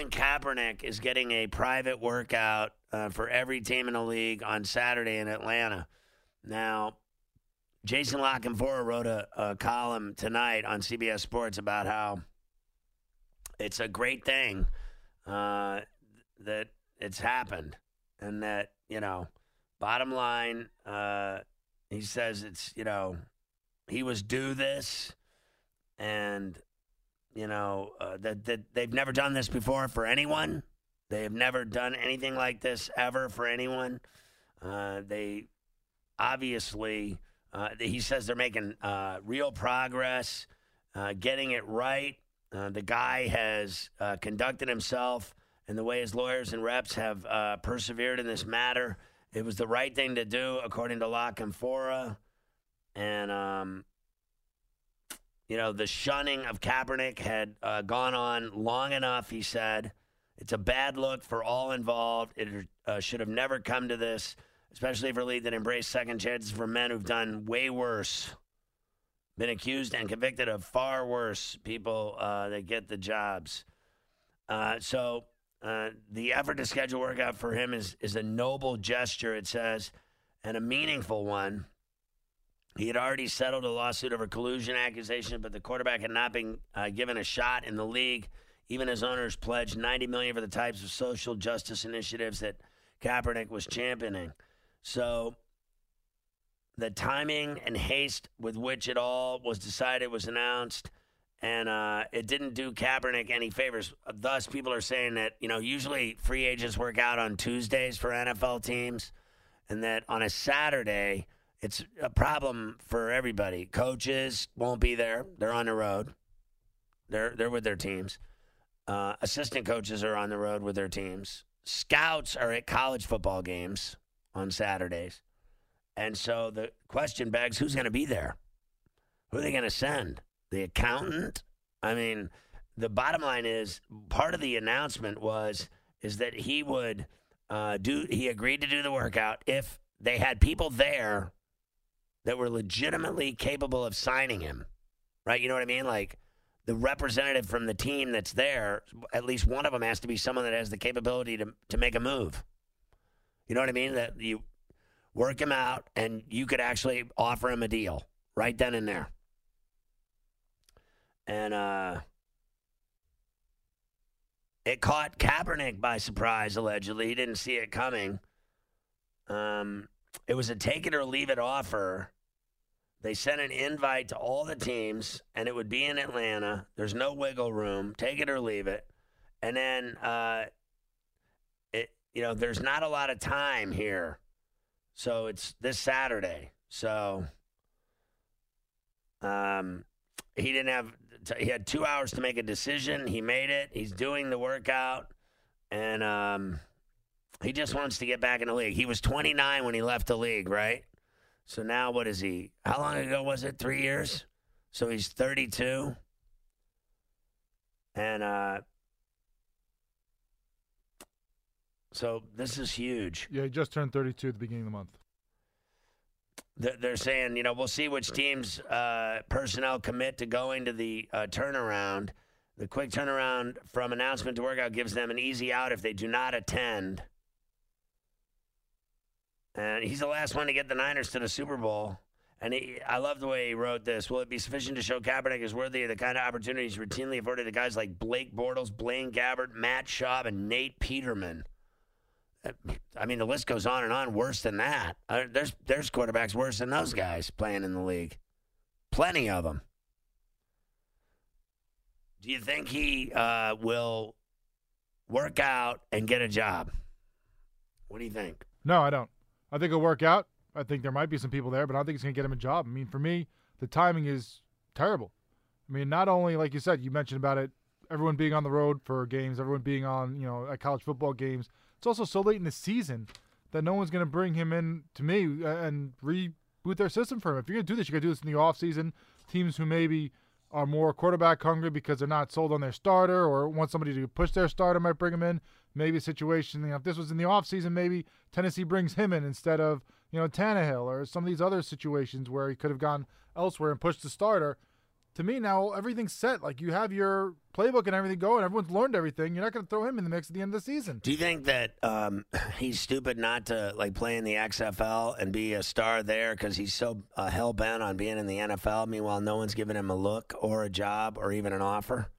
Colin Kaepernick is getting a private workout uh, for every team in the league on Saturday in Atlanta. Now, Jason La Canfora wrote a, a column tonight on CBS Sports about how it's a great thing uh, that it's happened, and that you know, bottom line, uh, he says it's you know, he was due this, and you know uh, that that they've never done this before for anyone. They have never done anything like this ever for anyone. Uh, they obviously, uh, he says they're making uh, real progress, uh, getting it right. Uh, the guy has conducted himself and the way his lawyers and reps have persevered in this matter. It was the right thing to do, according to La Canfora. And, um, you know, the shunning of Kaepernick had uh, gone on long enough, he said. It's a bad look for all involved. It uh, should have never come to this, especially for a league that embraced second chances for men who've done way worse, been accused and convicted of far worse people uh, that get the jobs. Uh, so uh, the effort to schedule workout for him is is a noble gesture, it says, and a meaningful one. He had already settled a lawsuit over collusion accusation, but the quarterback had not been uh, given a shot in the league. Even as owners pledged 90 million for the types of social justice initiatives that Kaepernick was championing. So the timing and haste with which it all was decided was announced, and uh, it didn't do Kaepernick any favors. Thus, people are saying that you know usually free agents work out on Tuesdays for NFL teams, and that on a Saturday it's a problem for everybody. Coaches won't be there; they're on the road. They're they're with their teams. Uh, assistant coaches are on the road with their teams. Scouts are at college football games on Saturdays. And so the question begs who's going to be there? Who are they going to send? The accountant? I mean, the bottom line is part of the announcement was is that he would uh, do he agreed to do the workout if they had people there that were legitimately capable of signing him. Right? You know what I mean? Like the representative from the team that's there, at least one of them has to be someone that has the capability to to make a move. You know what I mean? That you work him out and you could actually offer him a deal right then and there. And uh it caught Kaepernick by surprise, allegedly. He didn't see it coming. Um, it was a take it or leave it offer. They sent an invite to all the teams, and it would be in Atlanta. There's no wiggle room. Take it or leave it. And then, uh, it you know, there's not a lot of time here, so it's this Saturday. So, um, he didn't have. He had two hours to make a decision. He made it. He's doing the workout, and um, he just wants to get back in the league. He was 29 when he left the league, right? So now what is he? How long ago was it? Three years? So he's 32. And uh, so this is huge. Yeah, he just turned 32 at the beginning of the month. They're they're saying, you know, we'll see which teams uh, personnel commit to going to the uh, turnaround. The quick turnaround from announcement to workout gives them an easy out if they do not attend. And he's the last one to get the Niners to the Super Bowl. And he, I love the way he wrote this. Will it be sufficient to show Kaepernick is worthy of the kind of opportunities routinely afforded to guys like Blake Bortles, Blaine Gabbert, Matt Schaub, and Nate Peterman? I mean, the list goes on and on. Worse than that, uh, there's there's quarterbacks worse than those guys playing in the league. Plenty of them. Do you think he uh, will work out and get a job? What do you think? No, I don't. I think it'll work out. I think there might be some people there, but I don't think it's going to get him a job. I mean, for me, the timing is terrible. I mean, not only like you said, you mentioned about it everyone being on the road for games, everyone being on, you know, at college football games. It's also so late in the season that no one's going to bring him in to me uh, and reboot their system for him. If you're going to do this, you got to do this in the offseason. Teams who maybe are more quarterback hungry because they're not sold on their starter or want somebody to push their starter might bring him in. Maybe a situation, you know, if this was in the offseason, maybe Tennessee brings him in instead of, you know, Tannehill or some of these other situations where he could have gone elsewhere and pushed the starter to me now everything's set. Like you have your playbook and everything going. Everyone's learned everything. You're not going to throw him in the mix at the end of the season. Do you think that um, he's stupid not to like play in the XFL and be a star there because he's so uh, hell bent on being in the NFL? Meanwhile, no one's giving him a look or a job or even an offer.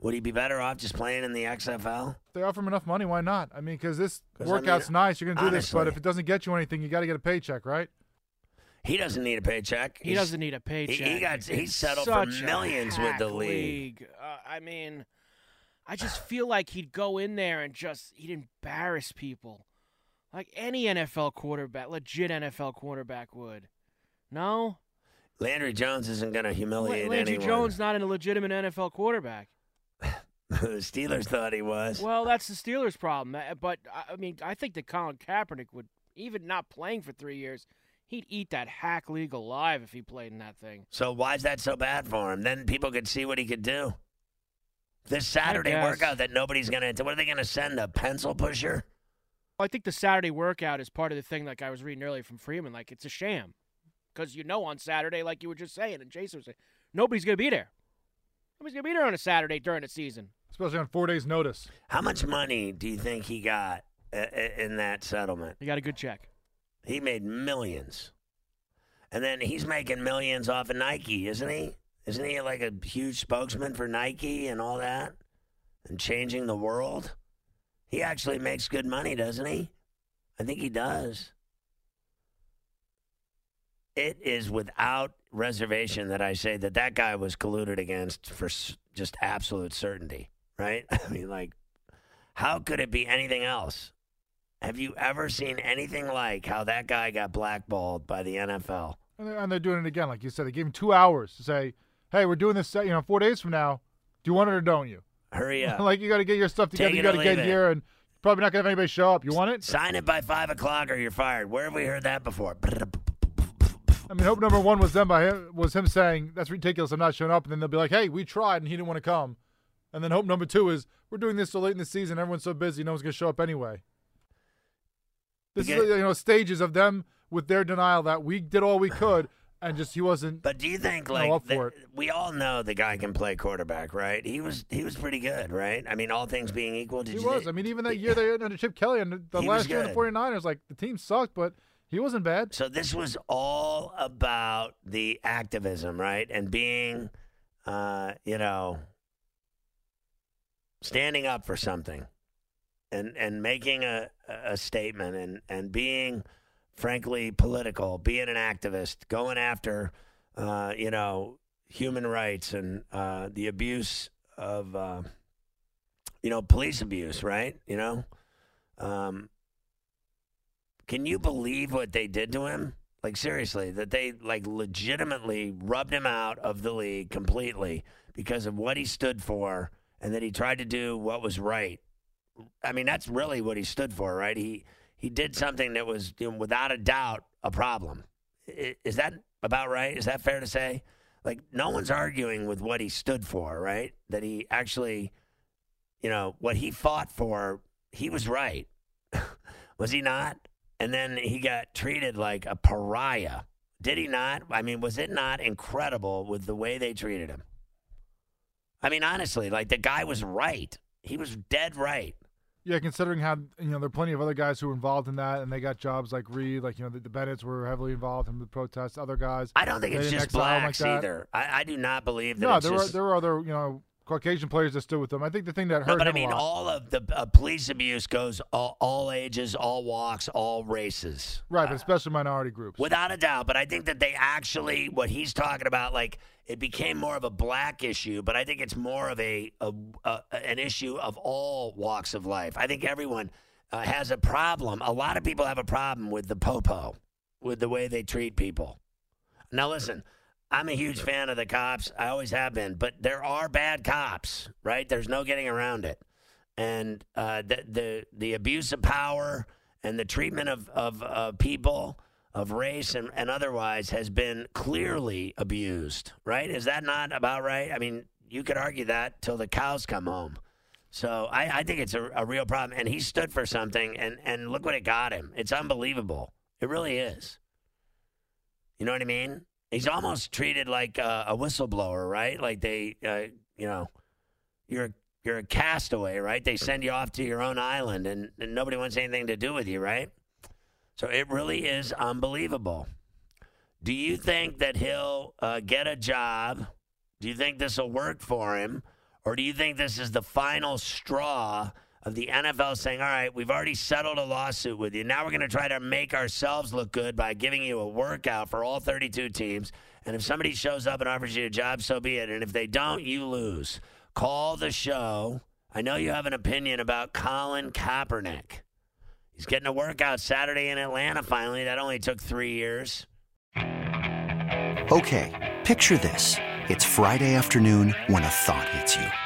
Would he be better off just playing in the XFL? If they offer him enough money, why not? I mean, because this 'Cause, I workout's mean, nice. You're going to do this, but if it doesn't get you anything, you got to get a paycheck, right? He doesn't need a paycheck. He He's- doesn't need a paycheck. he got- he's settled for such a millions with the hack league. Uh, I mean, I just feel like he'd go in there and just he'd embarrass people, like any NFL quarterback, legit NFL quarterback would. No, Landry Jones isn't going to humiliate anyone. Landry anyone. Jones not a legitimate NFL quarterback. the Steelers thought he was. Well, that's the Steelers' problem. Uh, But I mean, I think that Colin Kaepernick would, even not playing for three years, he'd eat that hack league alive if he played in that thing. So why is that so bad for him? Then people could see what he could do. This Saturday workout that nobody's going to. What are they going to send? A pencil pusher? I think the Saturday workout is part of the thing, like I was reading earlier from Freeman. Like it's a sham, because you know on Saturday, like you were just saying, and Jason was saying, nobody's gonna be there. Nobody's gonna be there on a Saturday during the season. Especially on four days' notice. How much money do you think he got uh, uh, in that settlement? He got a good check. He made millions, and then he's making millions off of Nike, isn't he? Isn't he like a huge spokesman for Nike and all that, and changing the world? He actually makes good money, doesn't he? I think he does. It is without reservation that I say that that guy was colluded against for just absolute certainty, right? I mean, like, how could it be anything else? Have you ever seen anything like how that guy got blackballed by the NFL? And they're, and they're doing it again. Like you said, they gave him two hours to say, hey, we're doing this, you know, four days from now. Do you want it or don't you? Hurry up. like you got to get your stuff together. You got to get it. here, and probably not gonna have anybody show up. You want it? Sign it by five o'clock or you're fired. Where have we heard that before? I mean, hope number one was them by him was him saying that's ridiculous. I'm not showing up, and then they'll be like, hey, we tried, and he didn't want to come. And then hope number two is we're doing this so late in the season, everyone's so busy, no one's gonna show up anyway. This is you know stages of them with their denial that we did all we could, and just he wasn't. But do you think like up the- for it. we all know the guy can play quarterback, right? He was he was pretty good, right? I mean, all things being equal, did He was. thi- I mean, even that year they under Chip Kelly and the last year in the good. 49ers, like the team sucked, but he wasn't bad. So this was all about the activism, right? And being, uh, you know, standing up for something, and and making a a statement, and and being, frankly, political, being an activist, going after, uh, you know, human rights and uh, the abuse of, uh, you know, police abuse, right? You know. Um, can you believe what they did to him? Like seriously, that they like legitimately rubbed him out of the league completely because of what he stood for and that he tried to do what was right. I mean, that's really what he stood for, right? He he did something that was you know, without a doubt a problem. Is that about right? Is that fair to say? Like no one's arguing with what he stood for, right? That he actually you know, what he fought for, he was right. was he not? And then he got treated like a pariah. Did he not? I mean, was it not incredible with the way they treated him? I mean, honestly, like the guy was right. He was dead right. Yeah, considering how you know there are plenty of other guys who were involved in that, and they got jobs like Reid, like you know the, the Bennett's were heavily involved in the protests. Other guys, I don't think they it's just blacks like either. I, I do not believe that No, there were there were other you know Caucasian players that stood with them. I think the thing that no, hurt but I mean, all of the uh, police abuse goes all, all ages, all walks, all races. right, but especially minority groups. Without a doubt, but I think that they actually what he's talking about, like it became more of a black issue, but I think it's more of a, a, a an issue of all walks of life. I think everyone uh, has a problem. A lot of people have a problem with the popo, with the way they treat people. Now, listen, I'm a huge fan of the cops. I always have been, but there are bad cops, right? There's no getting around it. And uh, the, the the abuse of power and the treatment of of uh, people of race and, and otherwise has been clearly abused, right? Is that not about right? I mean, you could argue that till the cows come home. So I, I think it's a, a real problem. And he stood for something, and, and look what it got him. It's unbelievable. It really is. You know what I mean? He's almost treated like a, a whistleblower, right? Like they, uh, you know, you're you're a castaway, right? They send you off to your own island, and, and nobody wants anything to do with you, right? So it really is unbelievable. Do you think that he'll uh, get a job? Do you think this will work for him? Or do you think this is the final straw of the NFL saying, all right, we've already settled a lawsuit with you. Now we're going to try to make ourselves look good by giving you a workout for all 32 teams. And if somebody shows up and offers you a job, so be it. And if they don't, you lose. Call the show. I know you have an opinion about Colin Kaepernick. He's getting a workout Saturday in Atlanta finally. That only took three years. Okay, picture this. It's Friday afternoon when a thought hits you.